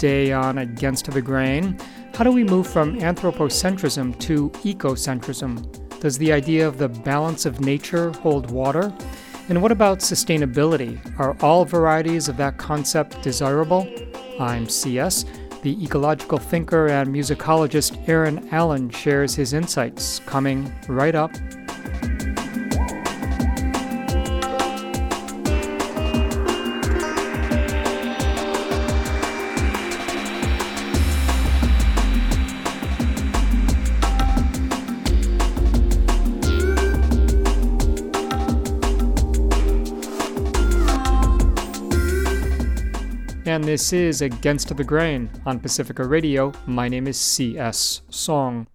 Today on Against the Grain, how do we move from anthropocentrism to ecocentrism? Does the idea of the balance of nature hold water? And what about sustainability? Are all varieties of that concept desirable? I'm CS. The ecological thinker and musicologist Aaron Allen shares his insights, coming right up and this is Against the Grain on Pacifica Radio. My name is C.S. Soong.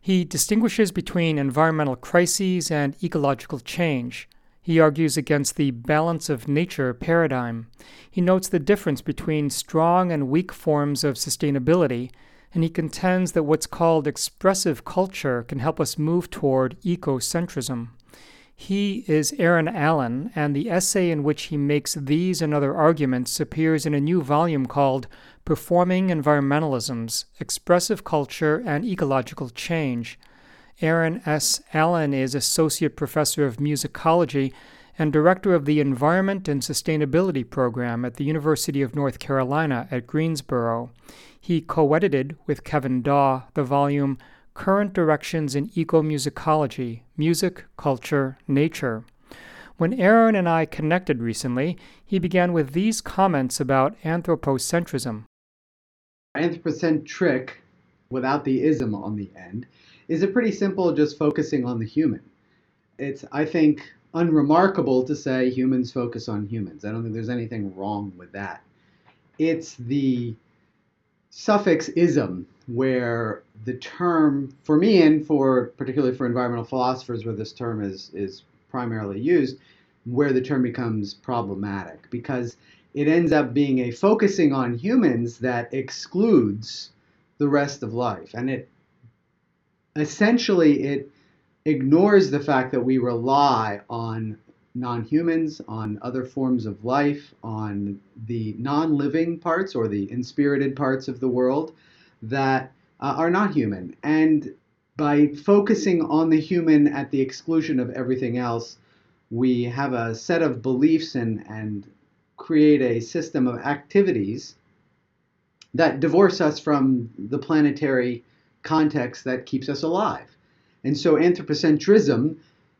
He distinguishes between environmental crises and ecological change. He argues against the balance of nature paradigm. He notes the difference between strong and weak forms of sustainability, and he contends that what's called expressive culture can help us move toward ecocentrism. He is Aaron Allen, and the essay in which he makes these and other arguments appears in a new volume called Performing Environmentalisms Expressive Culture and Ecological Change. Aaron S. Allen is Associate Professor of Musicology and Director of the Environment and Sustainability Program at the University of North Carolina at Greensboro. He co edited with Kevin Dawe the volume Current Directions in Ecomusicology Music, Culture, Nature. When Aaron and I connected recently, he began with these comments about anthropocentrism. Anthropocentric, without the ism on the end, is a pretty simple just focusing on the human. It's, I think, unremarkable to say humans focus on humans. I don't think there's anything wrong with that. It's the suffix ism where the term for me and for particularly for environmental philosophers where this term is is primarily used where the term becomes problematic. Because it ends up being a focusing on humans that excludes the rest of life. And it essentially it ignores the fact that we rely on non-humans on other forms of life on the non-living parts or the inspirited parts of the world that uh, are not human. And by focusing on the human at the exclusion of everything else, we have a set of beliefs and, and create a system of activities that divorce us from the planetary context that keeps us alive. And so anthropocentrism,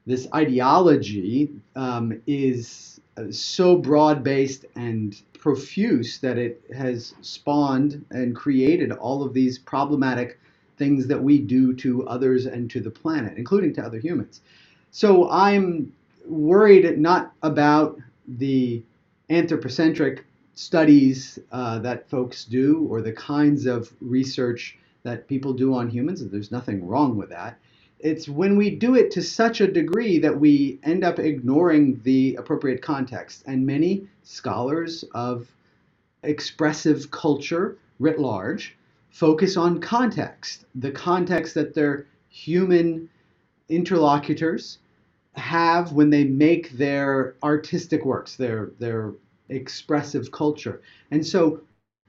this ideology, um, is so broad based and profuse that it has spawned and created all of these problematic things that we do to others and to the planet, including to other humans. So I'm worried not about the anthropocentric studies uh, that folks do or the kinds of research that people do on humans. There's nothing wrong with that it's when we do it to such a degree that we end up ignoring the appropriate context. And many scholars of expressive culture writ large focus on context, the context that their human interlocutors have when they make their artistic works, their, their expressive culture. And so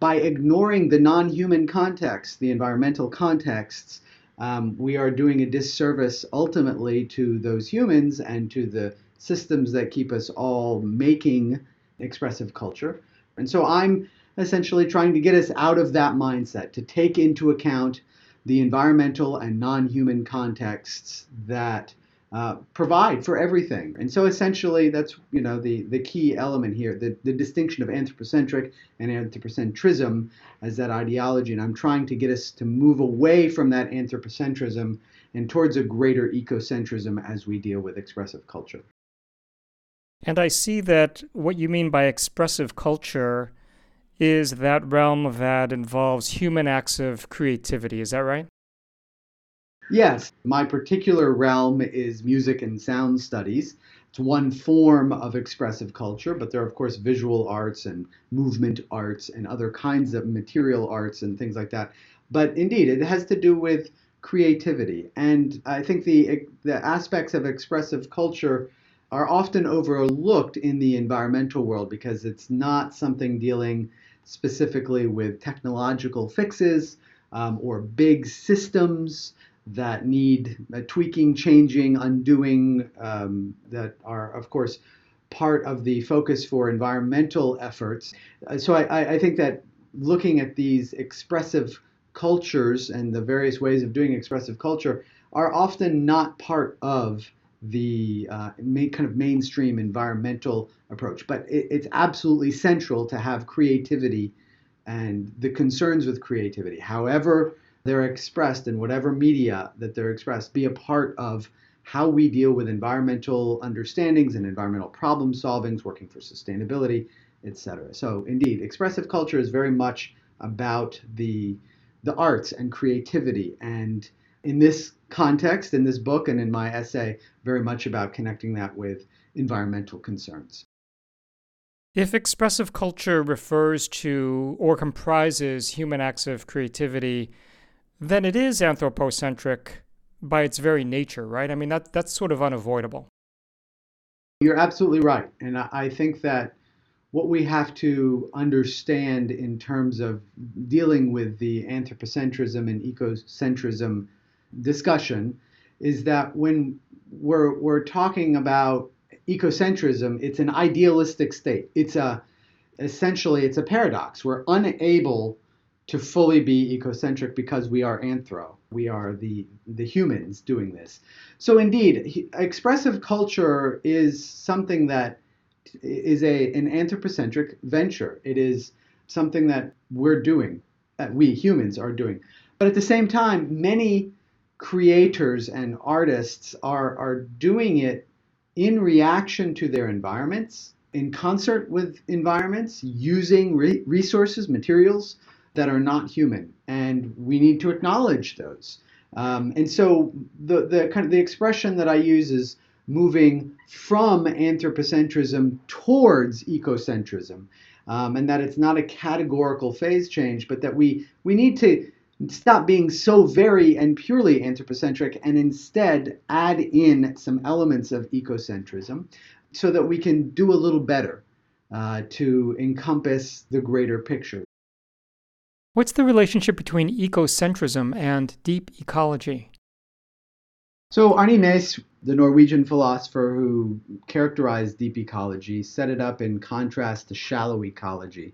by ignoring the non human context, the environmental contexts, um, we are doing a disservice ultimately to those humans and to the systems that keep us all making expressive culture. And so I'm essentially trying to get us out of that mindset, to take into account the environmental and non human contexts that uh, provide for everything. And so essentially that's you know the, the key element here, the, the distinction of anthropocentric and anthropocentrism as that ideology. And I'm trying to get us to move away from that anthropocentrism and towards a greater ecocentrism as we deal with expressive culture. And I see that what you mean by expressive culture is that realm that involves human acts of creativity. Is that right? Yes, my particular realm is music and sound studies. It's one form of expressive culture, but there are, of course, visual arts and movement arts and other kinds of material arts and things like that. But indeed, it has to do with creativity. And I think the, the aspects of expressive culture are often overlooked in the environmental world because it's not something dealing specifically with technological fixes um, or big systems that need uh, tweaking, changing, undoing, um, that are, of course, part of the focus for environmental efforts. Uh, so I, I think that looking at these expressive cultures and the various ways of doing expressive culture are often not part of the uh, main, kind of mainstream environmental approach. But it, it's absolutely central to have creativity and the concerns with creativity, however they're expressed in whatever media that they're expressed, be a part of how we deal with environmental understandings and environmental problem solvings, working for sustainability, etc. So indeed, expressive culture is very much about the the arts and creativity. And in this context in this book and in my essay very much about connecting that with environmental concerns. If expressive culture refers to or comprises human acts of creativity then it is anthropocentric by its very nature right i mean that that's sort of unavoidable you're absolutely right and i think that what we have to understand in terms of dealing with the anthropocentrism and ecocentrism discussion is that when we're, we're talking about ecocentrism, it's an idealistic state. It's a essentially it's a paradox. We're unable to fully be ecocentric because we are anthro. We are the the humans doing this. So indeed, expressive culture is something that is a an anthropocentric venture. It is something that we're doing, that we humans are doing. But at the same time, many creators and artists are are doing it in reaction to their environments, in concert with environments, using re- resources, materials that are not human, and we need to acknowledge those. Um, and so the the kind of the expression that I use is moving from anthropocentrism towards ecocentrism, um, and that it's not a categorical phase change, but that we we need to stop being so very and purely anthropocentric and instead add in some elements of ecocentrism so that we can do a little better uh, to encompass the greater picture. What's the relationship between ecocentrism and deep ecology? So Arne Naess, the Norwegian philosopher who characterized deep ecology, set it up in contrast to shallow ecology.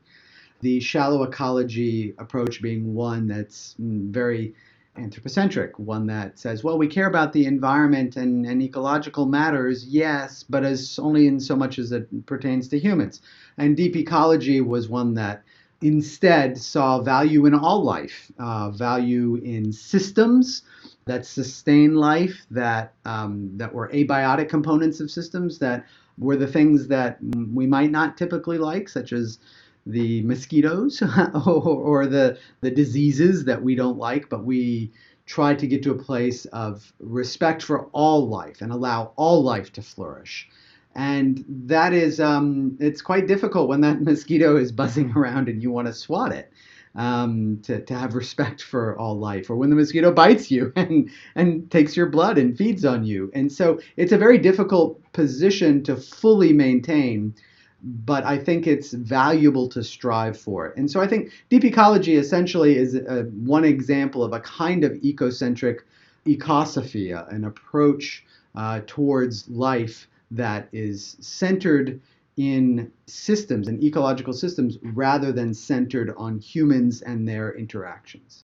The shallow ecology approach being one that's mm, very anthropocentric, one that says, well, we care about the environment and, and ecological matters, yes, but as only in so much as it pertains to humans. And deep ecology was one that instead saw value in all life, uh, value in systems, that sustain life, that um, that were abiotic components of systems, that were the things that we might not typically like, such as the mosquitoes or, or the the diseases that we don't like, but we try to get to a place of respect for all life and allow all life to flourish. And that is, um, it's quite difficult when that mosquito is buzzing around and you want to swat it um, to, to have respect for all life, or when the mosquito bites you and, and takes your blood and feeds on you. And so it's a very difficult position to fully maintain, but I think it's valuable to strive for it. And so I think deep ecology essentially is a, one example of a kind of ecocentric ecosophia, an approach uh, towards life that is centered in systems and ecological systems rather than centered on humans and their interactions.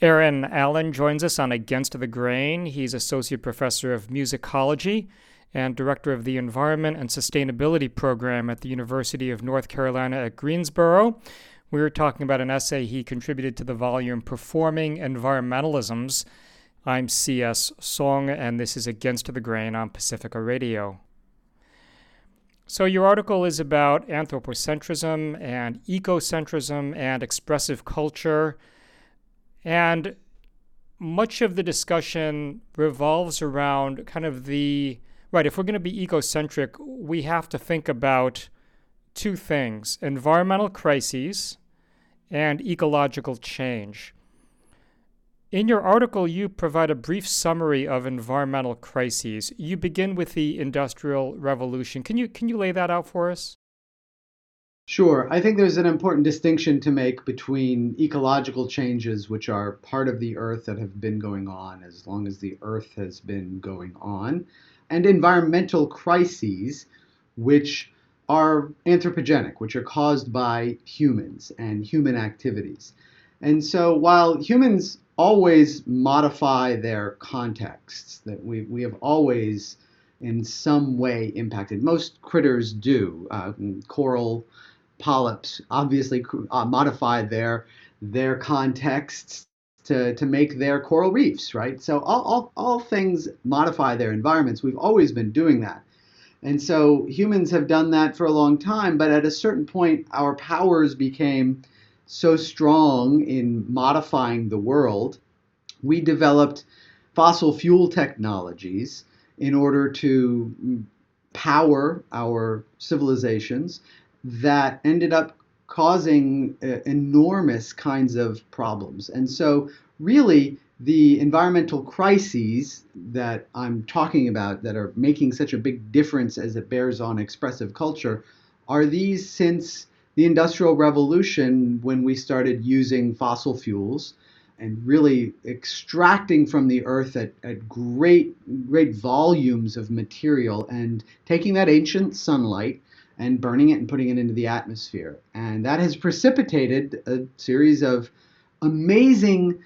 Aaron Allen joins us on Against the Grain. He's Associate Professor of Musicology and Director of the Environment and Sustainability Program at the University of North Carolina at Greensboro. We were talking about an essay he contributed to the volume Performing Environmentalisms. I'm C.S. Soong, and this is Against the Grain on Pacifica Radio. So, your article is about anthropocentrism and ecocentrism and expressive culture. And much of the discussion revolves around kind of the right, if we're going to be ecocentric, we have to think about two things environmental crises and ecological change. In your article, you provide a brief summary of environmental crises. You begin with the Industrial Revolution. Can you, can you lay that out for us? Sure. I think there's an important distinction to make between ecological changes, which are part of the Earth that have been going on as long as the Earth has been going on, and environmental crises, which are anthropogenic, which are caused by humans and human activities. And so while humans always modify their contexts, that we, we have always in some way impacted, most critters do. Uh, coral polyps obviously uh, modify their their contexts to, to make their coral reefs, right? So all, all, all things modify their environments. We've always been doing that. And so humans have done that for a long time, but at a certain point, our powers became so strong in modifying the world, we developed fossil fuel technologies in order to power our civilizations that ended up causing uh, enormous kinds of problems. And so, really, the environmental crises that I'm talking about that are making such a big difference as it bears on expressive culture are these since the Industrial Revolution when we started using fossil fuels and really extracting from the earth at, at great great volumes of material and taking that ancient sunlight and burning it and putting it into the atmosphere. And that has precipitated a series of amazing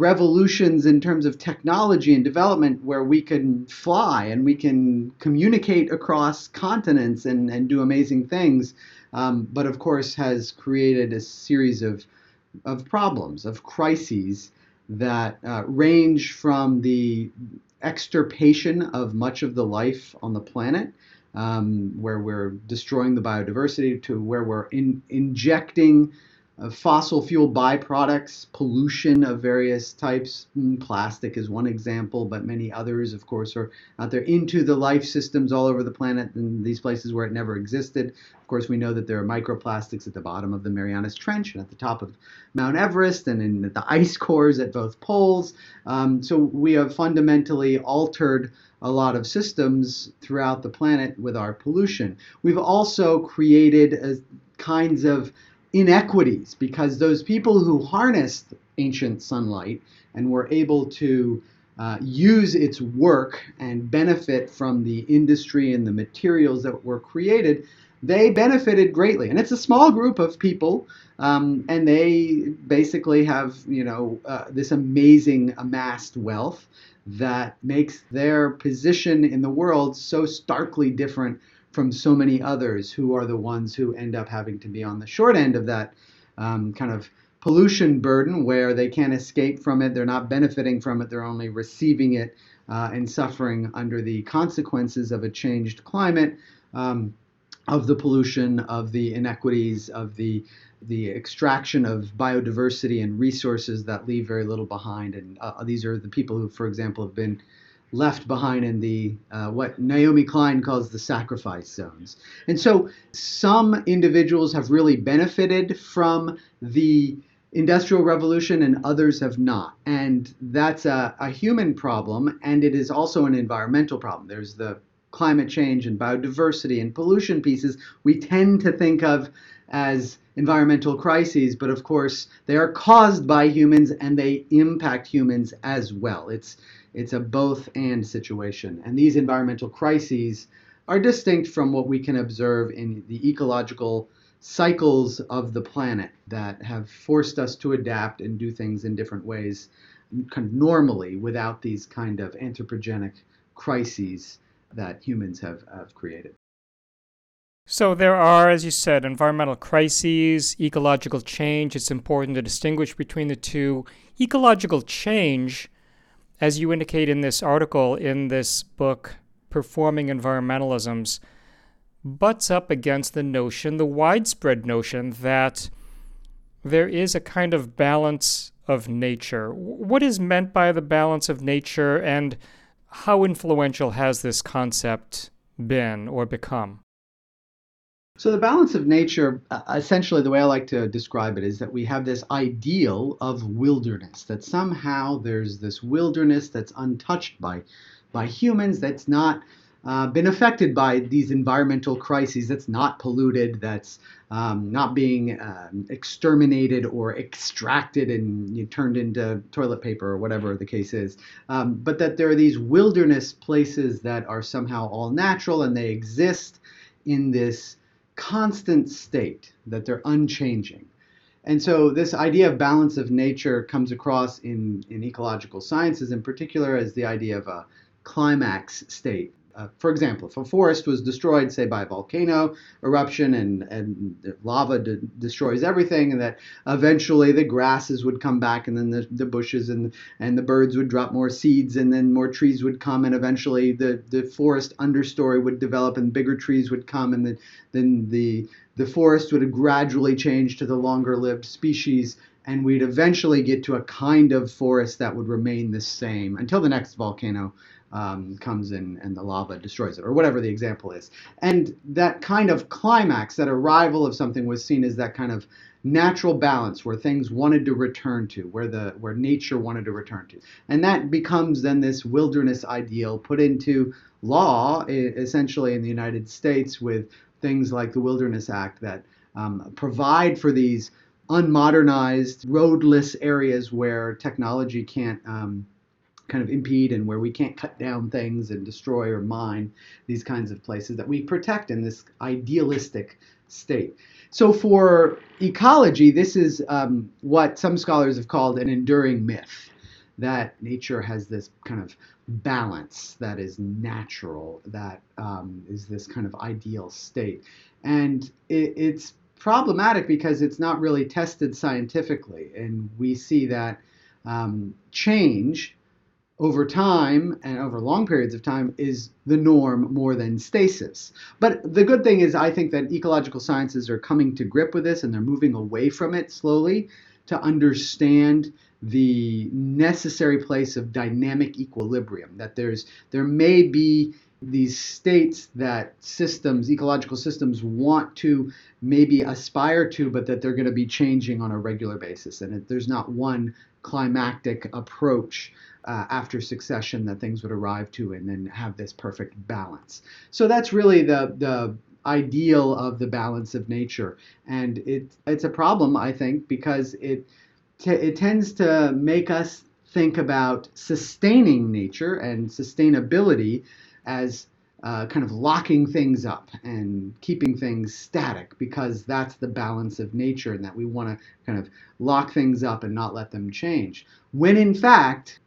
revolutions in terms of technology and development where we can fly and we can communicate across continents and, and do amazing things. Um, but of course, has created a series of, of problems, of crises that uh, range from the extirpation of much of the life on the planet um, where we're destroying the biodiversity, to where we're in, injecting fossil fuel byproducts, pollution of various types. Mm, plastic is one example, but many others, of course, are out there into the life systems all over the planet in these places where it never existed. Of course, we know that there are microplastics at the bottom of the Marianas Trench and at the top of Mount Everest and in the ice cores at both poles. Um, so we have fundamentally altered a lot of systems throughout the planet with our pollution. We've also created a, kinds of inequities because those people who harnessed ancient sunlight and were able to uh, use its work and benefit from the industry and the materials that were created, they benefited greatly. And it's a small group of people, um, and they basically have, you know, uh, this amazing amassed wealth that makes their position in the world so starkly different from so many others who are the ones who end up having to be on the short end of that um, kind of pollution burden where they can't escape from it, they're not benefiting from it, they're only receiving it uh, and suffering under the consequences of a changed climate. Um, of the pollution, of the inequities, of the the extraction of biodiversity and resources that leave very little behind. And uh, these are the people who, for example, have been left behind in the uh, what Naomi Klein calls the sacrifice zones. And so some individuals have really benefited from the industrial revolution and others have not. And that's a, a human problem and it is also an environmental problem. There's the climate change and biodiversity and pollution pieces we tend to think of as environmental crises, but of course they are caused by humans and they impact humans as well. It's it's a both and situation. And these environmental crises are distinct from what we can observe in the ecological cycles of the planet that have forced us to adapt and do things in different ways kind of normally without these kind of anthropogenic crises that humans have, have created. So, there are, as you said, environmental crises, ecological change. It's important to distinguish between the two. Ecological change, as you indicate in this article in this book, Performing Environmentalisms, butts up against the notion, the widespread notion, that there is a kind of balance of nature. What is meant by the balance of nature, and how influential has this concept been or become? So, the balance of nature, uh, essentially, the way I like to describe it is that we have this ideal of wilderness, that somehow there's this wilderness that's untouched by, by humans, that's not uh, been affected by these environmental crises that's not polluted, that's um, not being um, exterminated or extracted and you turned into toilet paper or whatever the case is. Um, but that there are these wilderness places that are somehow all natural and they exist in this constant state, that they're unchanging. And so this idea of balance of nature comes across in, in ecological sciences in particular as the idea of a climax state uh, for example, if a forest was destroyed, say, by a volcano eruption and, and lava de- destroys everything, and that eventually the grasses would come back, and then the, the bushes and, and the birds would drop more seeds, and then more trees would come, and eventually the, the forest understory would develop, and bigger trees would come, and the, then the, the forest would gradually change to the longer lived species and we'd eventually get to a kind of forest that would remain the same until the next volcano um, comes in and the lava destroys it, or whatever the example is. And that kind of climax, that arrival of something, was seen as that kind of natural balance where things wanted to return to, where the where nature wanted to return to, and that becomes then this wilderness ideal put into law, essentially in the United States, with things like the Wilderness Act that um, provide for these unmodernized, roadless areas where technology can't um, kind of impede and where we can't cut down things and destroy or mine these kinds of places that we protect in this idealistic state. So for ecology, this is um, what some scholars have called an enduring myth that nature has this kind of balance that is natural, that um, is this kind of ideal state. And it, it's problematic because it's not really tested scientifically. And we see that um, change over time and over long periods of time is the norm more than stasis. But the good thing is, I think that ecological sciences are coming to grip with this and they're moving away from it slowly to understand the necessary place of dynamic equilibrium. That there's there may be these states that systems, ecological systems, want to maybe aspire to, but that they're going to be changing on a regular basis. And there's not one climactic approach uh, after succession that things would arrive to and then have this perfect balance. So that's really the, the ideal of the balance of nature. And it, it's a problem, I think, because it, t- it tends to make us think about sustaining nature and sustainability as uh, kind of locking things up and keeping things static because that's the balance of nature and that we want to kind of lock things up and not let them change. When in fact,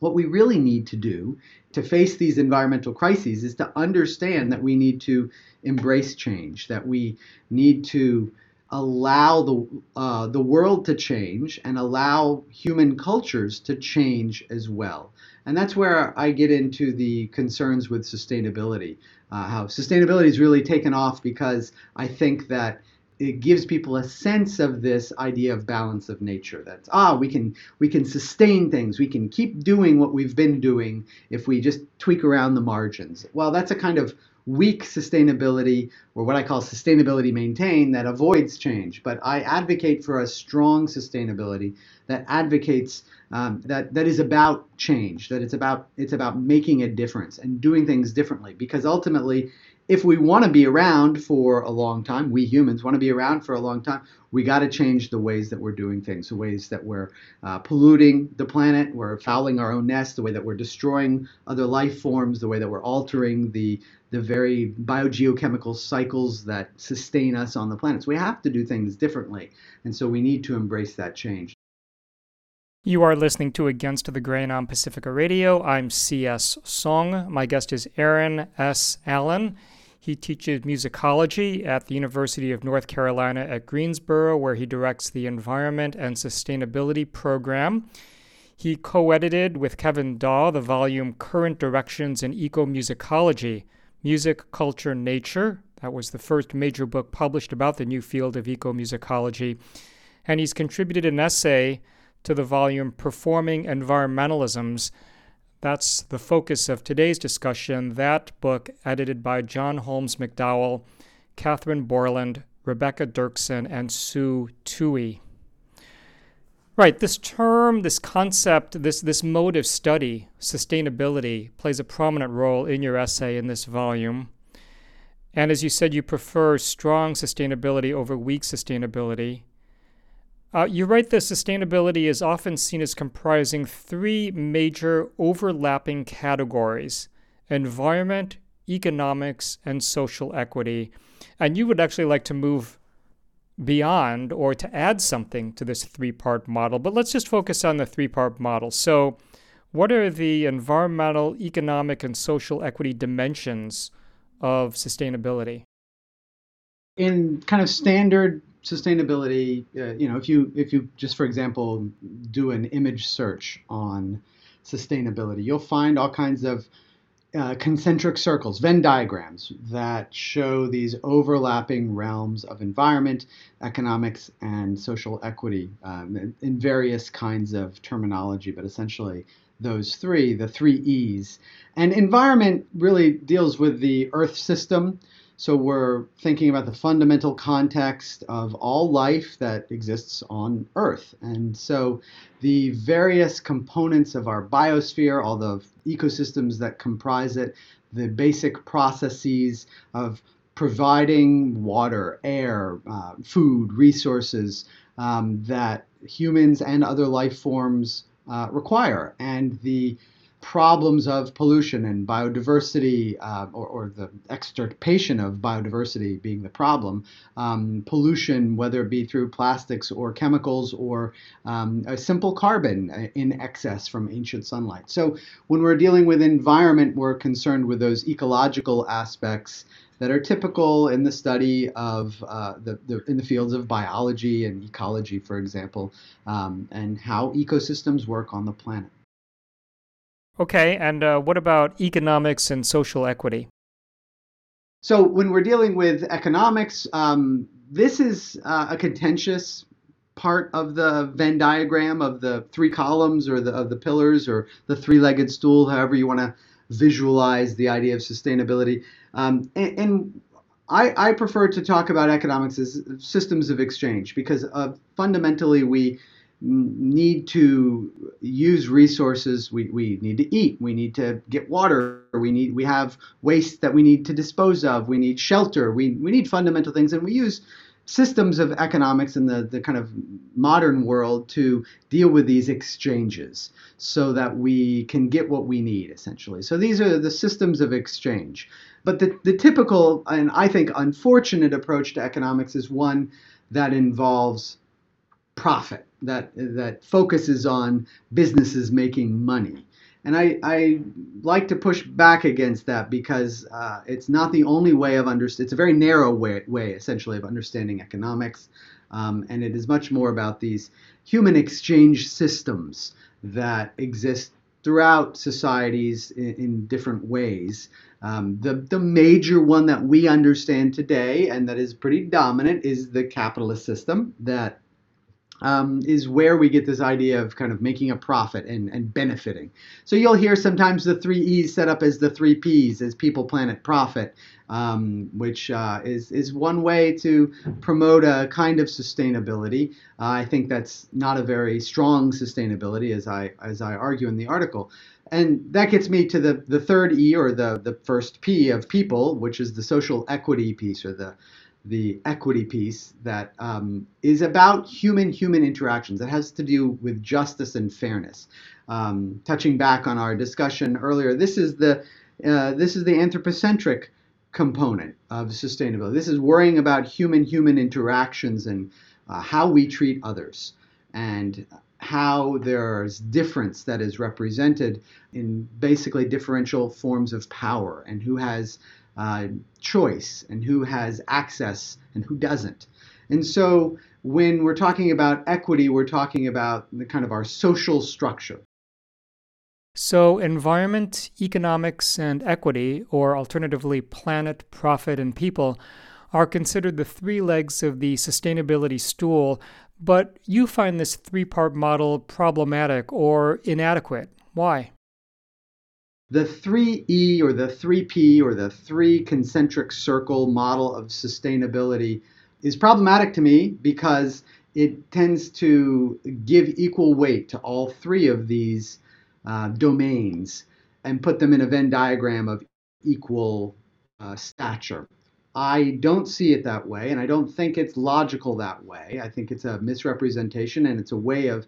what we really need to do to face these environmental crises is to understand that we need to embrace change, that we need to allow the uh, the world to change and allow human cultures to change as well. And that's where I get into the concerns with sustainability. Uh, how sustainability is really taken off because I think that it gives people a sense of this idea of balance of nature that ah we can we can sustain things we can keep doing what we've been doing if we just tweak around the margins. Well that's a kind of weak sustainability or what i call sustainability maintain that avoids change. But i advocate for a strong sustainability that advocates um, that that is about change that it's about it's about making a difference and doing things differently. Because ultimately if we want to be around for a long time, we humans want to be around for a long time, we got to change the ways that we're doing things, the ways that we're uh, polluting the planet, we're fouling our own nest, the way that we're destroying other life forms, the way that we're altering the the very biogeochemical cycles that sustain us on the planet. So we have to do things differently, and so we need to embrace that change. You are listening to Against the Grain on Pacifica Radio. I'm C.S. Soong. My guest is Aaron S. Allen. He teaches musicology at the University of North Carolina at Greensboro, where he directs the Environment and Sustainability Program. He co edited with Kevin Dawe the volume Current Directions in Ecomusicology Music, Culture, Nature. That was the first major book published about the new field of ecomusicology. And he's contributed an essay to the volume Performing Environmentalisms that's the focus of today's discussion. That book, edited by John Holmes McDowell, Katherine Borland, Rebecca Dirksen, and Sue Tuohy. Right. This term, this concept, this, this mode of study, sustainability, plays a prominent role in your essay in this volume. And as you said, you prefer strong sustainability over weak sustainability. Uh, you write that sustainability is often seen as comprising three major overlapping categories environment, economics, and social equity. And you would actually like to move beyond or to add something to this three part model. But let's just focus on the three part model. So, what are the environmental, economic, and social equity dimensions of sustainability? In kind of standard sustainability, uh, you know, if you if you just for example do an image search on sustainability, you'll find all kinds of uh, concentric circles, Venn diagrams that show these overlapping realms of environment, economics, and social equity um, in various kinds of terminology, but essentially those three, the three E's. And environment really deals with the Earth system. So we're thinking about the fundamental context of all life that exists on Earth. And so the various components of our biosphere, all the ecosystems that comprise it, the basic processes of providing water, air, uh, food, resources um, that humans and other life forms uh, require, and the problems of pollution and biodiversity, uh, or, or, the extirpation of biodiversity being the problem, um, pollution, whether it be through plastics or chemicals or um, a simple carbon in excess from ancient sunlight. So when we're dealing with environment, we're concerned with those ecological aspects that are typical in the study of uh, the, the, in the fields of biology and ecology, for example, um, and how ecosystems work on the planet. Okay, and uh, what about economics and social equity? So, when we're dealing with economics, um, this is uh, a contentious part of the Venn diagram of the three columns or the of the pillars or the three-legged stool, however you want to visualize the idea of sustainability. Um, and, and I, I, prefer to talk about economics as systems of exchange because uh, fundamentally we need to use resources. We, we need to eat. We need to get water. We need we have waste that we need to dispose of. We need shelter. We, we need fundamental things. And we use systems of economics in the, the kind of modern world to deal with these exchanges so that we can get what we need essentially. So these are the systems of exchange. But the, the typical and i think unfortunate approach to economics is one that involves profit that that focuses on businesses making money. And I, I like to push back against that because uh, it's not the only way of understanding. It's a very narrow way, way essentially, of understanding economics. Um, and it is much more about these human exchange systems that exist throughout societies in, in different ways. Um, the, the major one that we understand today and that is pretty dominant is the capitalist system that um, is where we get this idea of kind of making a profit and, and benefiting. So you'll hear sometimes the three E's set up as the three P's, as people, planet, profit, um, which uh, is, is one way to promote a kind of sustainability. Uh, I think that's not a very strong sustainability, as I, as I argue in the article. And that gets me to the, the third E, or the, the first P of people, which is the social equity piece, or the the equity piece that um, is about human human interactions. It has to do with justice and fairness. Um, touching back on our discussion earlier, this is the uh, this is the anthropocentric component of sustainability. This is worrying about human human interactions and uh, how we treat others and how there's difference that is represented in basically differential forms of power and who has uh, choice and who has access and who doesn't. And so when we're talking about equity, we're talking about the kind of our social structure. So, environment, economics, and equity, or alternatively, planet, profit, and people, are considered the three legs of the sustainability stool, but you find this three part model problematic or inadequate. Why? The 3E or the 3P or the three concentric circle model of sustainability is problematic to me because it tends to give equal weight to all three of these uh, domains and put them in a Venn diagram of equal uh, stature. I don't see it that way, and I don't think it's logical that way. I think it's a misrepresentation and it's a way of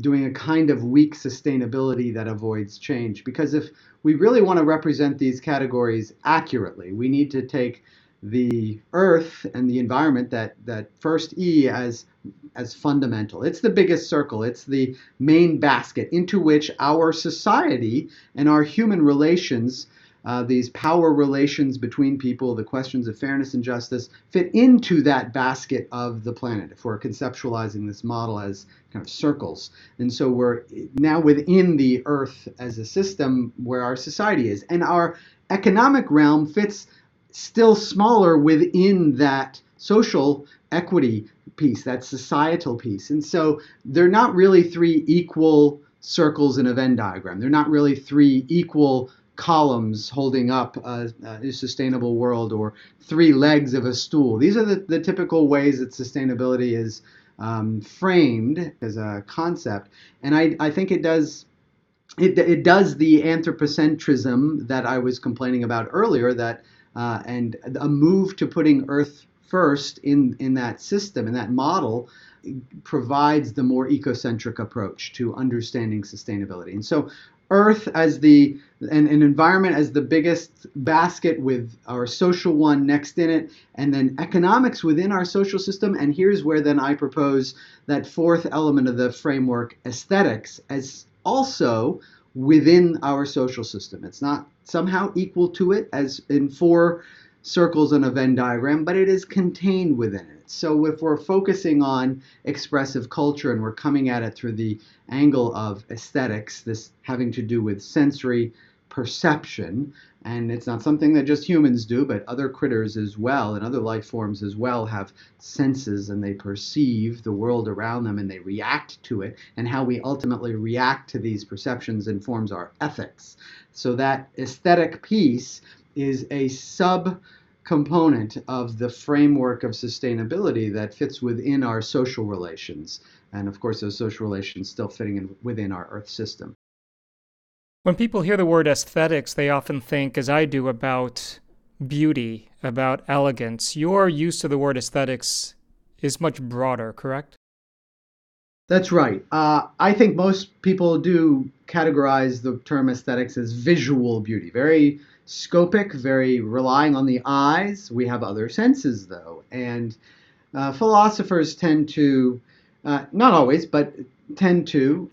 doing a kind of weak sustainability that avoids change. Because if we really want to represent these categories accurately, we need to take the earth and the environment that that first E as as fundamental. It's the biggest circle. It's the main basket into which our society and our human relations uh, these power relations between people, the questions of fairness and justice, fit into that basket of the planet if we're conceptualizing this model as kind of circles. And so we're now within the Earth as a system where our society is. And our economic realm fits still smaller within that social equity piece, that societal piece. And so they're not really three equal circles in a Venn diagram. They're not really three equal columns holding up a, a, sustainable world or three legs of a stool. These are the, the typical ways that sustainability is um, framed as a concept. And I, I think it does. It, it does the anthropocentrism that I was complaining about earlier, that uh, and a move to putting Earth first in, in that system, in that model, provides the more ecocentric approach to understanding sustainability. And so Earth as the and an environment as the biggest basket with our social one next in it, and then economics within our social system. And here's where then I propose that fourth element of the framework, aesthetics, as also within our social system. It's not somehow equal to it as in four circles on a Venn diagram, but it is contained within it. So if we're focusing on expressive culture and we're coming at it through the angle of aesthetics, this having to do with sensory perception, and it's not something that just humans do, but other critters as well and other life forms as well have senses and they perceive the world around them and they react to it. And how we ultimately react to these perceptions informs our ethics. So that aesthetic piece is a sub component of the framework of sustainability that fits within our social relations. And of course, those social relations still fitting in within our Earth system. When people hear the word aesthetics, they often think, as I do, about beauty, about elegance. Your use of the word aesthetics is much broader, correct? That's right. Uh, I think most people do categorize the term aesthetics as visual beauty, very scopic, very relying on the eyes. We have other senses, though, and uh, philosophers tend to, uh, not always, but tend to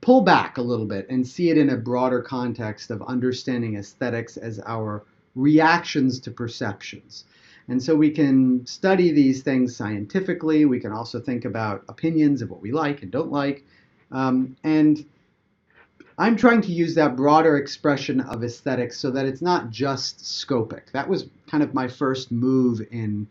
pull back a little bit and see it in a broader context of understanding aesthetics as our reactions to perceptions. And so we can study these things scientifically. We can also think about opinions of what we like and don't like. Um, and I'm trying to use that broader expression of aesthetics so that it's not just scopic. That was kind of my first move in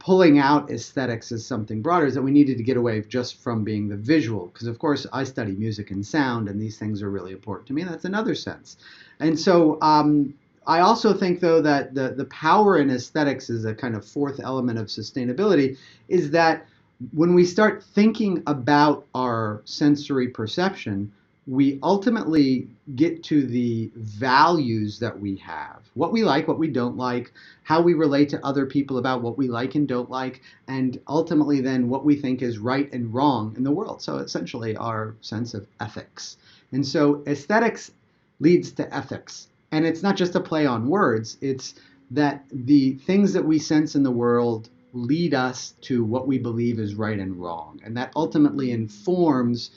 pulling out aesthetics as something broader is that we needed to get away just from being the visual because of course i study music and sound and these things are really important to me that's another sense and so um, i also think though that the, the power in aesthetics is a kind of fourth element of sustainability is that when we start thinking about our sensory perception we ultimately get to the values that we have what we like, what we don't like, how we relate to other people about what we like and don't like, and ultimately then what we think is right and wrong in the world. So essentially, our sense of ethics. And so aesthetics leads to ethics. And it's not just a play on words, it's that the things that we sense in the world lead us to what we believe is right and wrong. And that ultimately informs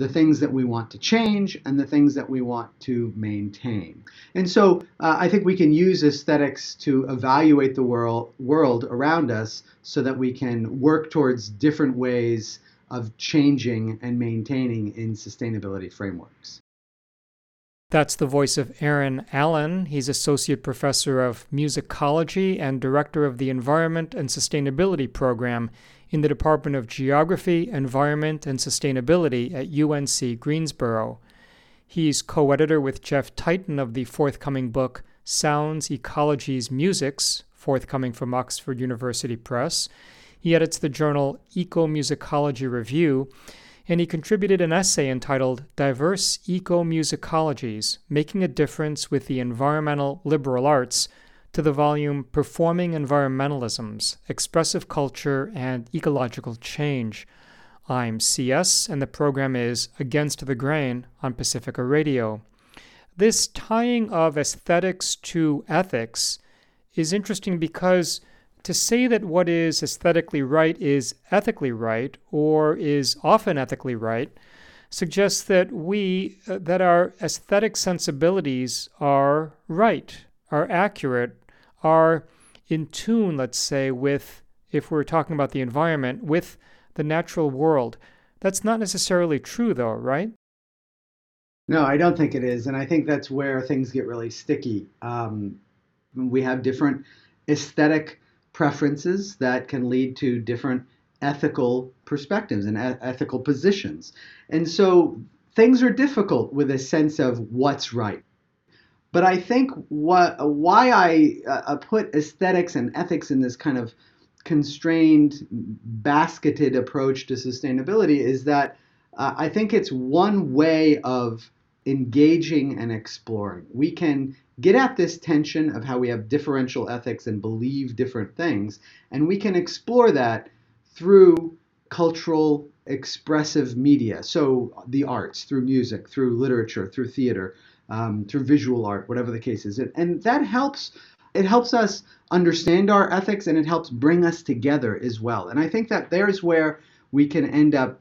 the things that we want to change and the things that we want to maintain. And so uh, I think we can use aesthetics to evaluate the world, world around us so that we can work towards different ways of changing and maintaining in sustainability frameworks. That's the voice of Aaron Allen. He's Associate Professor of Musicology and Director of the Environment and Sustainability Program in the Department of Geography, Environment, and Sustainability at UNC Greensboro. He's co editor with Jeff Titon of the forthcoming book Sounds, Ecologies, Musics, forthcoming from Oxford University Press. He edits the journal Ecomusicology Review, and he contributed an essay entitled Diverse Eco Musicologies Making a Difference with the Environmental Liberal Arts to the volume Performing Environmentalisms Expressive Culture and Ecological Change. I'm CS, and the program is Against the Grain on Pacifica Radio. This tying of aesthetics to ethics is interesting because to say that what is aesthetically right is ethically right or is often ethically right suggests that we uh, that our aesthetic sensibilities are right, are accurate, are in tune, let's say, with if we're talking about the environment, with the natural world. That's not necessarily true though, right? No, I don't think it is, and I think that's where things get really sticky. Um, we have different aesthetic preferences that can lead to different ethical perspectives and ethical positions. And so things are difficult with a sense of what's right. But I think what why I uh, put aesthetics and ethics in this kind of constrained, basketed approach to sustainability is that uh, I think it's one way of engaging and exploring. We can get at this tension of how we have differential ethics and believe different things, and we can explore that through cultural expressive media. So, the arts, through music, through literature, through theater, um, through visual art, whatever the case is. And, and that helps. It helps us understand our ethics and it helps bring us together as well. And I think that there's where we can end up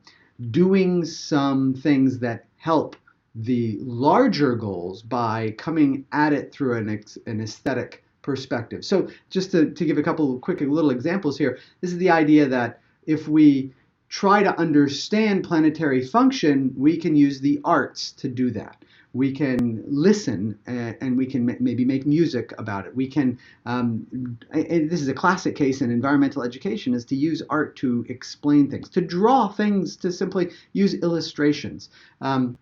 doing some things that help the larger goals by coming at it through an, an aesthetic perspective. So, just to, to give a couple quick little examples here, this is the idea that if we try to understand planetary function, we can use the arts to do that. We can listen and, and we can maybe make music about it. We can, um, this is a classic case in environmental education, is to use art to explain things, to draw things, to simply use illustrations. Um,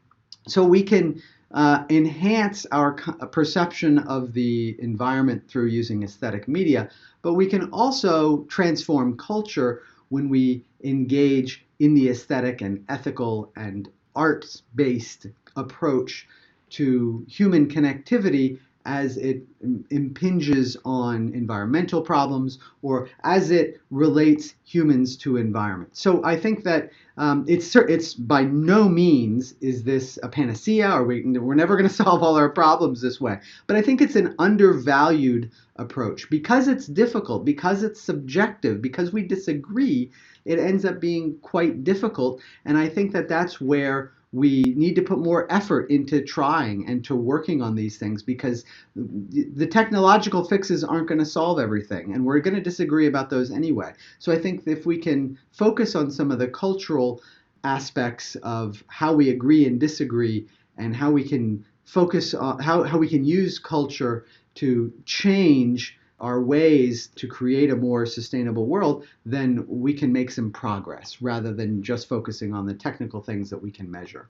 so we can uh, enhance our perception of the environment through using aesthetic media, but we can also transform culture when we engage in the aesthetic and ethical and arts based approach to human connectivity as it impinges on environmental problems or as it relates humans to environment. So I think that um, it's it's by no means is this a panacea or we, we're never going to solve all our problems this way. But I think it's an undervalued approach because it's difficult, because it's subjective, because we disagree. It ends up being quite difficult, and I think that that's where we need to put more effort into trying and to working on these things because the technological fixes aren't going to solve everything and we're going to disagree about those anyway. So i think if we can focus on some of the cultural aspects of how we agree and disagree and how we can focus on how, how we can use culture to change our ways to create a more sustainable world, then we can make some progress rather than just focusing on the technical things that we can measure.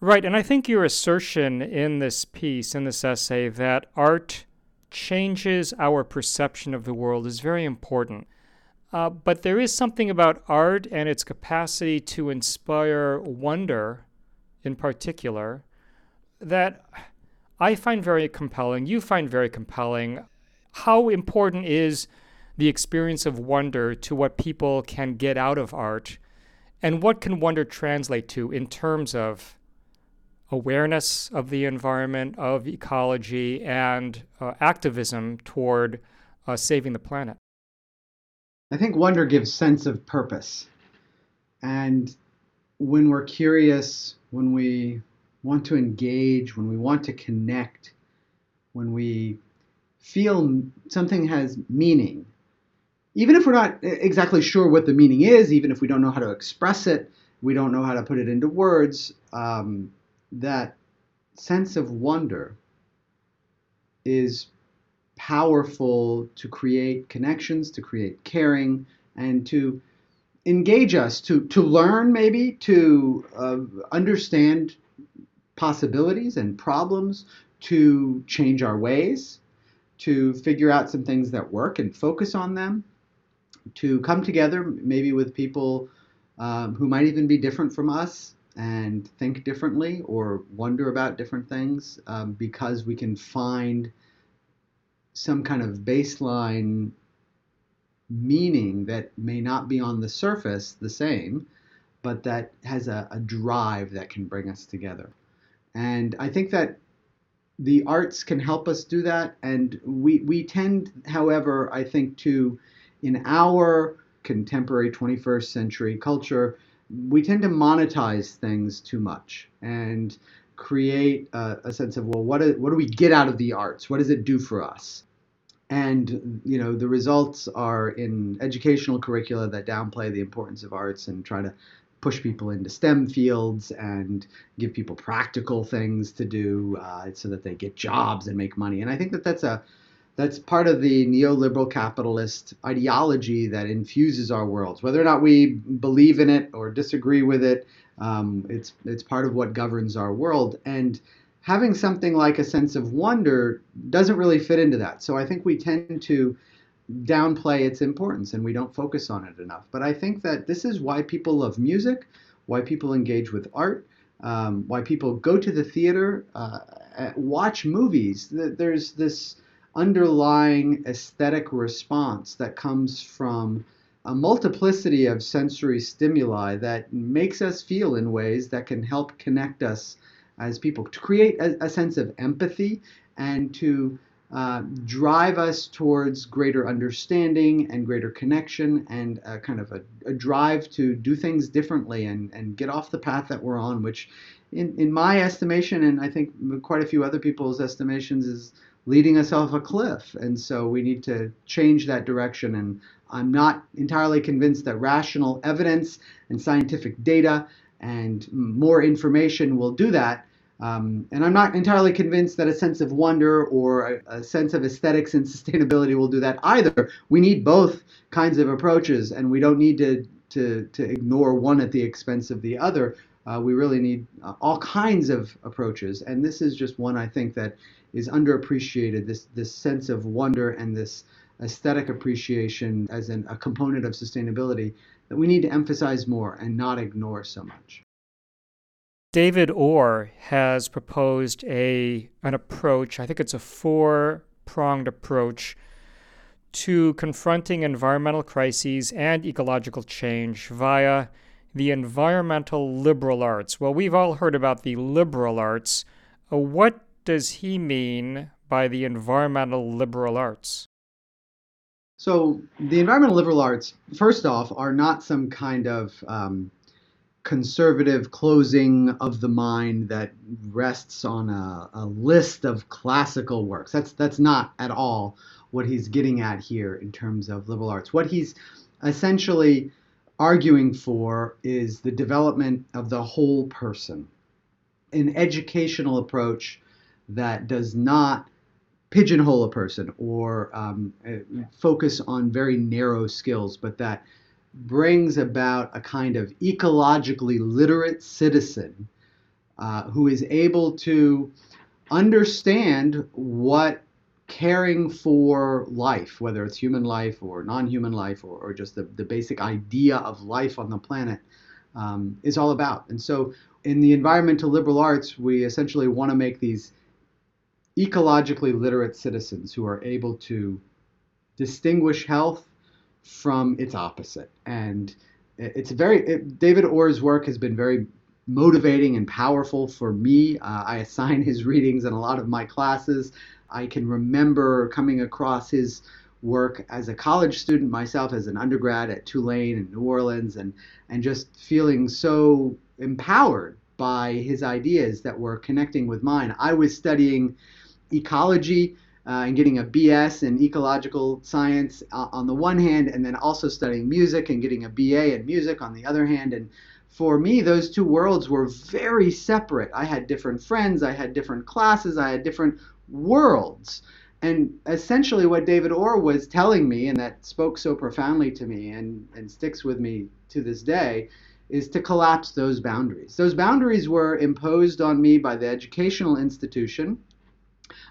Right, and I think your assertion in this piece, in this essay, that art changes our perception of the world is very important. Uh, but there is something about art and its capacity to inspire wonder, in particular, that I find very compelling. You find very compelling how important is the experience of wonder to what people can get out of art? And what can wonder translate to in terms of awareness of the environment, of ecology, and uh, activism toward uh, saving the planet? I think wonder gives sense of purpose. And when we're curious, when we want to engage, when we want to connect, when we feel something has meaning. Even if we're not exactly sure what the meaning is, even if we don't know how to express it, we don't know how to put it into words, um, that sense of wonder is powerful to create connections, to create caring, and to engage us, to, to learn maybe, to uh, understand possibilities and problems, to change our ways, to figure out some things that work and focus on them. to come together, maybe with people um, who might even be different from us and think differently or wonder about different things um, because we can find some kind of baseline meaning that may not be on the surface the same, but that has a, a drive that can bring us together. And I think that the arts can help us do that. And we, we tend, however, I think, to, in our contemporary 21st century culture, we tend to monetize things too much and create a, a sense of, well, what, is, what do we get out of the arts? What does it do for us? and you know the results are in educational curricula that downplay the importance of arts and try to push people into STEM fields and give people practical things to do uh, so that they get jobs and make money. And I think that that's a that's part of the neoliberal capitalist ideology that infuses our worlds. Whether or not we believe in it or disagree with it, um, it's it's part of what governs our world. And having something like a sense of wonder doesn't really fit into that. So I think we tend to downplay its importance and we don't focus on it enough. But I think that this is why people love music, why people engage with art, um, why people go to the theater, uh, watch movies. There's this underlying aesthetic response that comes from a multiplicity of sensory stimuli that makes us feel in ways that can help connect us as people, to create a, a sense of empathy and to uh, drive us towards greater understanding and greater connection and a kind of a, a, drive to do things differently and, and get off the path that we're on, which, in, in my estimation, and I think quite a few other people's estimations, is leading us off a cliff. And so we need to change that direction. And I'm not entirely convinced that rational evidence and scientific data and more information will do that. Um, and I'm not entirely convinced that a sense of wonder or a, a, sense of aesthetics and sustainability will do that either. We need both kinds of approaches, and we don't need to, to, to ignore one at the expense of the other. Uh, we really need uh, all kinds of approaches, and this is just one I think that is underappreciated. This this sense of wonder and this aesthetic appreciation as an, a component of sustainability that we need to emphasize more and not ignore so much. David Orr has proposed a an approach. I think it's a four pronged approach to confronting environmental crises and ecological change via the environmental liberal arts. Well, we've all heard about the liberal arts. Uh, what does he mean by the environmental liberal arts? So, the environmental liberal arts, first off, are not some kind of um, conservative closing of the mind that rests on a, a, list of classical works. That's that's not at all what he's getting at here in terms of liberal arts. What he's essentially arguing for is the development of the whole person, an educational approach that does not pigeonhole a person or um, focus on very narrow skills, but that brings about a kind of ecologically literate citizen uh, who is able to understand what caring for life, whether it's human life or non human life or, or just the, the basic idea of life on the planet, um, is all about. And so, in the environmental liberal arts, we essentially want to make these ecologically literate citizens who are able to distinguish health from its opposite. And it's very, it, David Orr's work has been very motivating and powerful for me. Uh, I assign his readings in a lot of my classes. I can remember coming across his work as a college student myself, as an undergrad at Tulane in New Orleans, and, and just feeling so empowered by his ideas that were connecting with mine. I was studying ecology uh, and getting a BS in ecological science uh, on the one hand, and then also studying music and getting a BA in music on the other hand. And for me, those two worlds were very separate. I had different friends, I had different classes, I had different worlds. And essentially, what David Orr was telling me, and that spoke so profoundly to me and, and sticks with me to this day, is to collapse those boundaries. Those boundaries were imposed on me by the educational institution.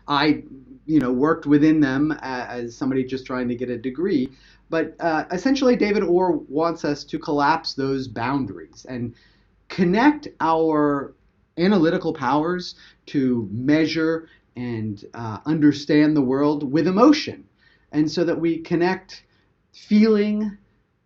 I you know worked within them as somebody just trying to get a degree But uh, essentially, David Orr wants us to collapse those boundaries and connect our analytical powers to measure and uh, understand the world with emotion. And so that we connect feeling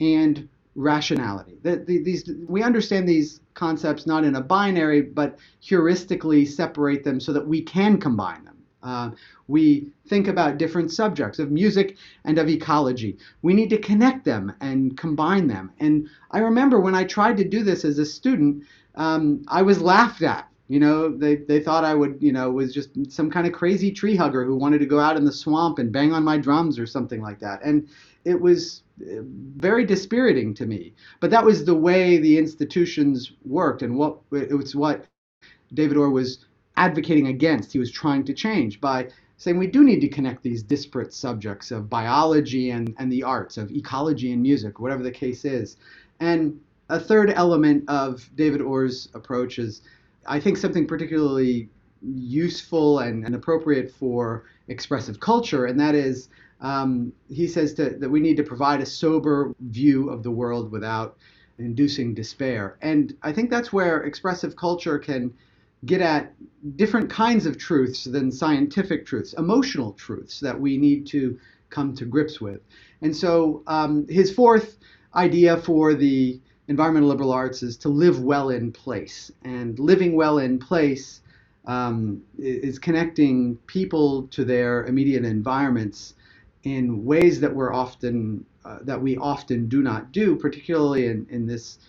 and rationality. That the, these we understand these concepts not in a binary, but heuristically separate them so that we can combine them. Uh, we think about different subjects of music and of ecology. We need to connect them and combine them. And I remember when I tried to do this as a student, um, I was laughed at. You know, they, they thought I would, you know, was just some kind of crazy tree hugger who wanted to go out in the swamp and bang on my drums or something like that. And it was uh, very dispiriting to me. But that was the way the institutions worked, and what it was what David Orr was advocating against. He was trying to change by saying we do need to connect these disparate subjects of biology and, and the arts, of ecology and music, whatever the case is. And a third element of David Orr's approach is, I think, something particularly useful and, and appropriate for expressive culture, and that is um, he says to, that we need to provide a sober view of the world without inducing despair. And I think that's where expressive culture can get at different kinds of truths than scientific truths, emotional truths that we need to come to grips with. And so um, his fourth idea for the environmental liberal arts is to live well in place. And living well in place um, is connecting people to their immediate environments in ways that we're often uh, that we often do not do, particularly in, in this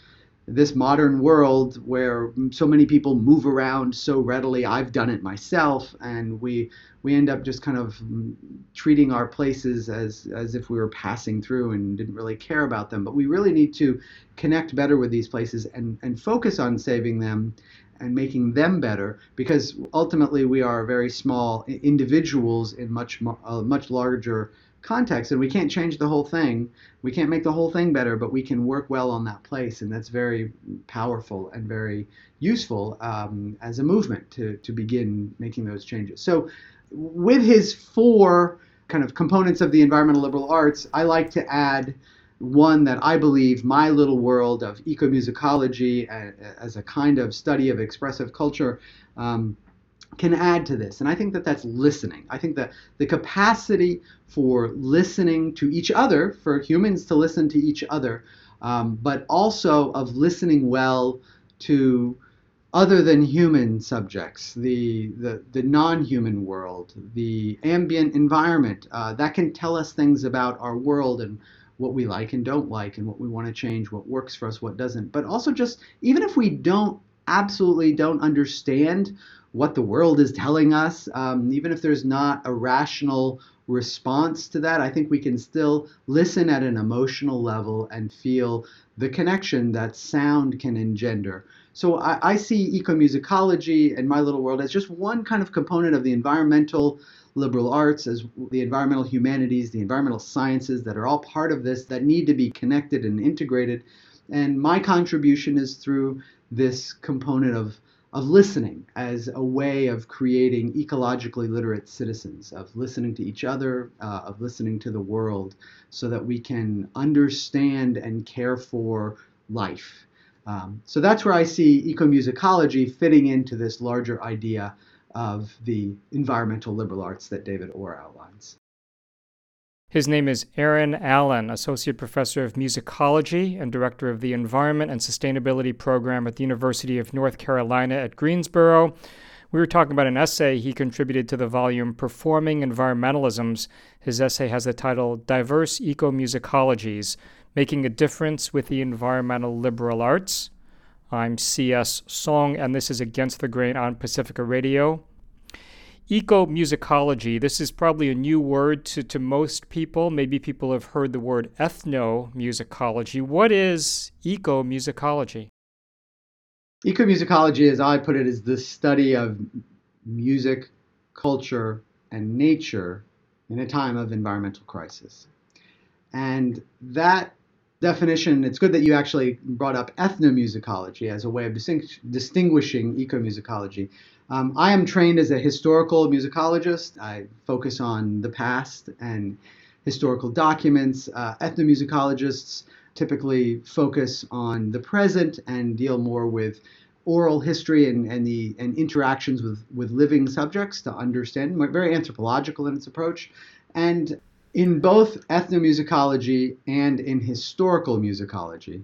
this modern world where so many people move around so readily. I've done it myself, and we we end up just kind of treating our places as as if we were passing through and didn't really care about them. But we really need to connect better with these places and and focus on saving them and making them better because ultimately we are very small individuals in much a uh, much larger context and we can't change the whole thing. We can't make the whole thing better but we can work well on that place and that's very powerful and very useful um, as a movement to, to begin making those changes. So with his four kind of components of the environmental liberal arts i like to add one that I believe my little world of ecomusicology as a kind of study of expressive culture um, can add to this. And I think that that's listening. I think that the capacity for listening to each other, for humans to listen to each other, um, but also of listening well to other than human subjects, the, the, the non human world, the ambient environment, uh, that can tell us things about our world and what we like and don't like and what we want to change, what works for us, what doesn't. But also just even if we don't absolutely don't understand what the world is telling us, um, even if there's not a rational response to that, I think we can still listen at an emotional level and feel the connection that sound can engender. So I, I see ecomusicology and My Little World as just one kind of component of the environmental liberal arts, as the environmental humanities, the environmental sciences that are all part of this that need to be connected and integrated. And my contribution is through this component of, of listening as a way of creating ecologically literate citizens, of listening to each other, uh, of listening to the world, so that we can understand and care for life. Um, so that's where I see ecomusicology fitting into this larger idea of the environmental liberal arts that David Orr outlines. His name is Aaron Allen, Associate Professor of Musicology and Director of the Environment and Sustainability Program at the University of North Carolina at Greensboro. We were talking about an essay he contributed to the volume Performing Environmentalisms. His essay has the title Diverse Ecomusicologies Making a Difference with the Environmental Liberal Arts. I'm C.S. Soong, and this is Against the Grain on Pacifica Radio. Ecomusicology, this is probably a new word to, to most people. Maybe people have heard the word ethnomusicology. What is ecomusicology? Ecomusicology, as I put it, is the study of music, culture, and nature in a time of environmental crisis. And that definition, it's good that you actually brought up ethnomusicology as a way of distingu- distinguishing ecomusicology. Um, I am trained as a historical musicologist. I focus on the past and historical documents. Uh, ethnomusicologists typically focus on the present and deal more with oral history and, and the and interactions with, with living subjects to understand, very anthropological in its approach. And in both ethnomusicology and in historical musicology,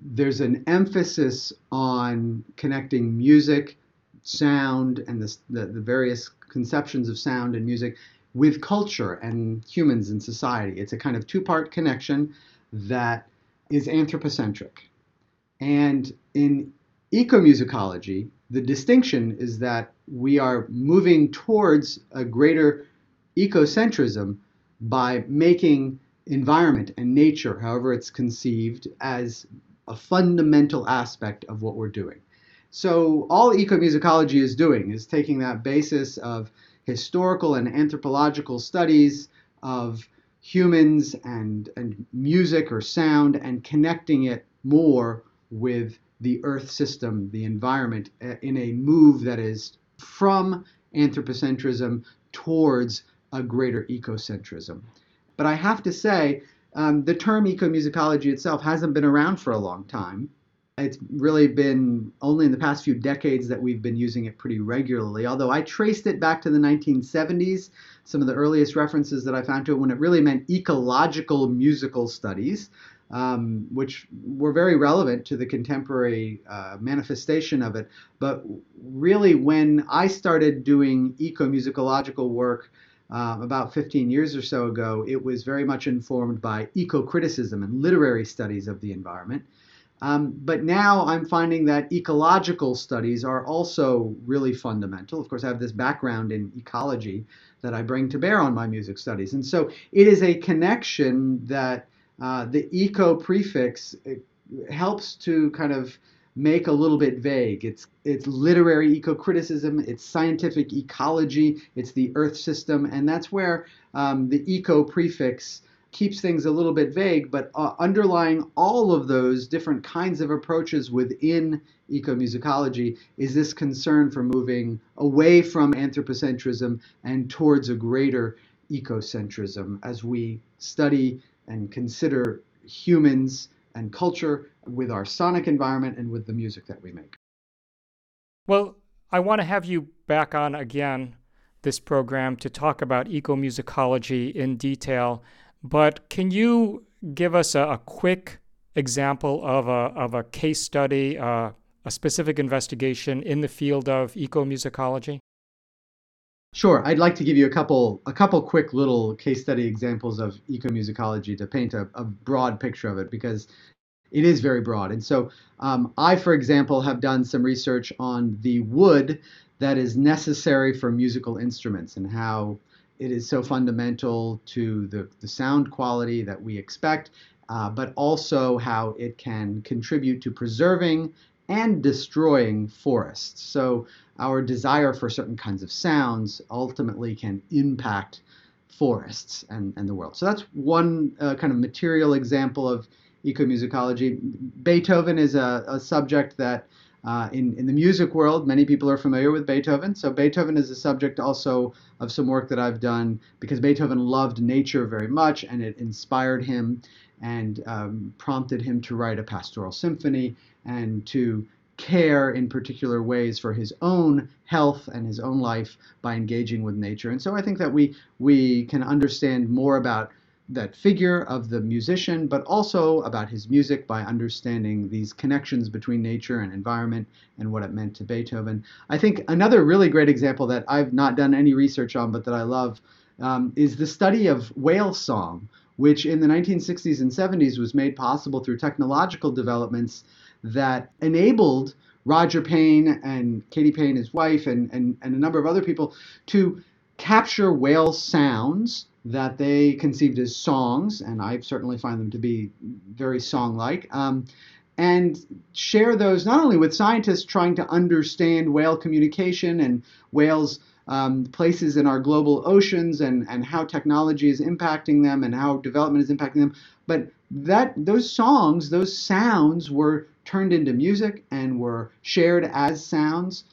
there's an emphasis on connecting music, sound, and the, the, the various conceptions of sound and music with culture and humans and society. It's a kind of two part connection that is anthropocentric. And in ecomusicology, the distinction is that we are moving towards a greater ecocentrism by making environment and nature, however it's conceived, as a fundamental aspect of what we're doing. So all ecomusicology is doing is taking that basis of historical and anthropological studies of humans and, and music or sound and connecting it more with the Earth system, the environment, uh, in a move that is from anthropocentrism towards a greater ecocentrism. But I have to say, um, the term ecomusicology itself hasn't been around for a long time. It's really been only in the past few decades that we've been using it pretty regularly. Although I traced it back to the 1970s, some of the earliest references that I found to it when it really meant ecological musical studies um, which were very relevant to the contemporary uh, manifestation of it. But really, when I started doing eco-musicological work uh, about 15 years or so ago, it was very much informed by eco-criticism and literary studies of the environment. Um, but now I'm finding that ecological studies are also really fundamental. Of course, I have this background in ecology that I bring to bear on my music studies. And so it is a connection that uh, the eco prefix helps to kind of make a little bit vague. It's it's literary eco criticism, it's scientific ecology, it's the Earth system, and that's where um, the eco prefix keeps things a little bit vague. But uh, underlying all of those different kinds of approaches within ecomusicology is this concern for moving away from anthropocentrism and towards a greater ecocentrism as we study and consider humans and culture with our sonic environment and with the music that we make. Well, I want to have you back on again this program to talk about ecomusicology in detail, but can you give us a, a quick example of a, of a case study, uh, a specific investigation in the field of ecomusicology? Sure, I'd like to give you a couple a couple quick little case study examples of ecomusicology to paint a, a broad picture of it because it is very broad. And so um, I, for example, have done some research on the wood that is necessary for musical instruments and how it is so fundamental to the, the sound quality that we expect, uh, but also how it can contribute to preserving and destroying forests. So our desire for certain kinds of sounds ultimately can impact forests and, and the world. So that's one uh, kind of material example of ecomusicology. Beethoven is a, a subject that uh, in, in the music world, many people are familiar with Beethoven. So Beethoven is a subject also of some work that I've done because Beethoven loved nature very much and it inspired him and um, prompted him to write a pastoral symphony and to care in particular ways for his own health and his own life by engaging with nature. And so I think that we we can understand more about that figure of the musician, but also about his music by understanding these connections between nature and environment and what it meant to Beethoven. I think another really great example that I've not done any research on, but that I love, um, is the study of whale song, which in the 1960s and 70s was made possible through technological developments that enabled Roger Payne and Katy Payne, his wife, and, and, and a number of other people to capture whale sounds that they conceived as songs, and I certainly find them to be very song like, um, and share those not only with scientists trying to understand whale communication and whales. Um, places in our global oceans and, and how technology is impacting them and how development is impacting them, but that those songs, those sounds were turned into music and were shared as sounds.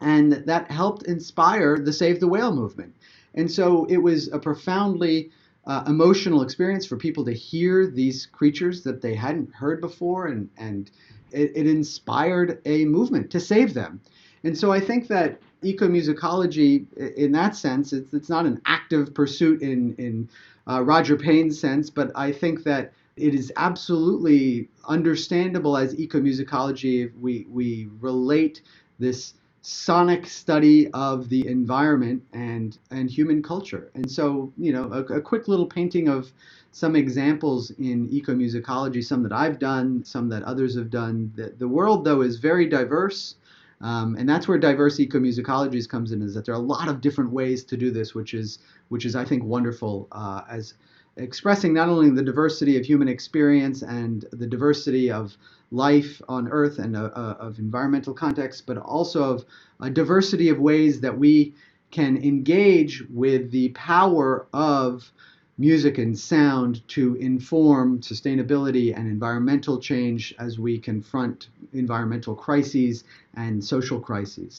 And that helped inspire the Save the Whale movement. And so it was a profoundly uh, emotional experience for people to hear these creatures that they hadn't heard before, and and it, it inspired a movement to save them. And so I think that ecomusicology, in that sense, it's, it's not an active pursuit in in uh, Roger Payne's sense, but I think that it is absolutely understandable as ecomusicology. We we relate this sonic study of the environment and and human culture. And so, you know, a, a quick little painting of some examples in ecomusicology, some that I've done, some that others have done. The, the world, though, is very diverse. Um, and that's where diverse ecomusicologies comes in, is that there are a lot of different ways to do this, which is, which is I think, wonderful uh, as expressing not only the diversity of human experience and the diversity of life on Earth and uh, uh, of environmental contexts, but also of a diversity of ways that we can engage with the power of music and sound to inform sustainability and environmental change as we confront environmental crises and social crises.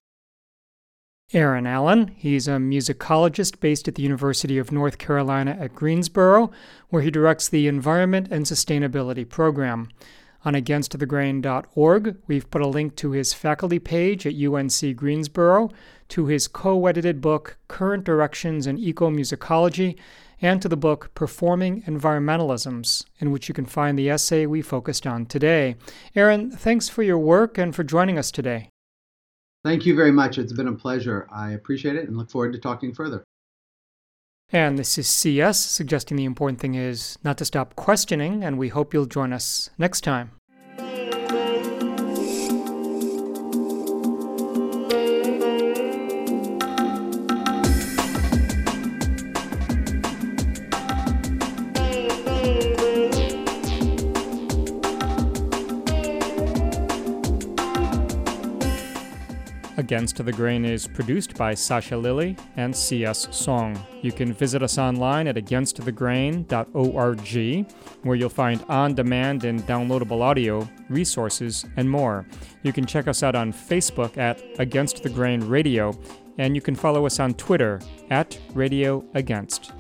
Aaron Allen. He's a musicologist based at the University of North Carolina at Greensboro, where he directs the Environment and Sustainability Program. On againstthegrain.org, we've put a link to his faculty page at UNC Greensboro, to his co edited book, Current Directions in Ecomusicology, and to the book Performing Environmentalisms, in which you can find the essay we focused on today. Aaron, thanks for your work and for joining us today. Thank you very much. It's been a pleasure. I appreciate it and look forward to talking further. And this is CS suggesting the important thing is not to stop questioning, and we hope you'll join us next time. Against the Grain is produced by Sasha Lilley and C.S. Soong. You can visit us online at againstthegrain.org, where you'll find on demand and downloadable audio, resources, and more. You can check us out on Facebook at Against the Grain Radio, and you can follow us on Twitter at Radio Against.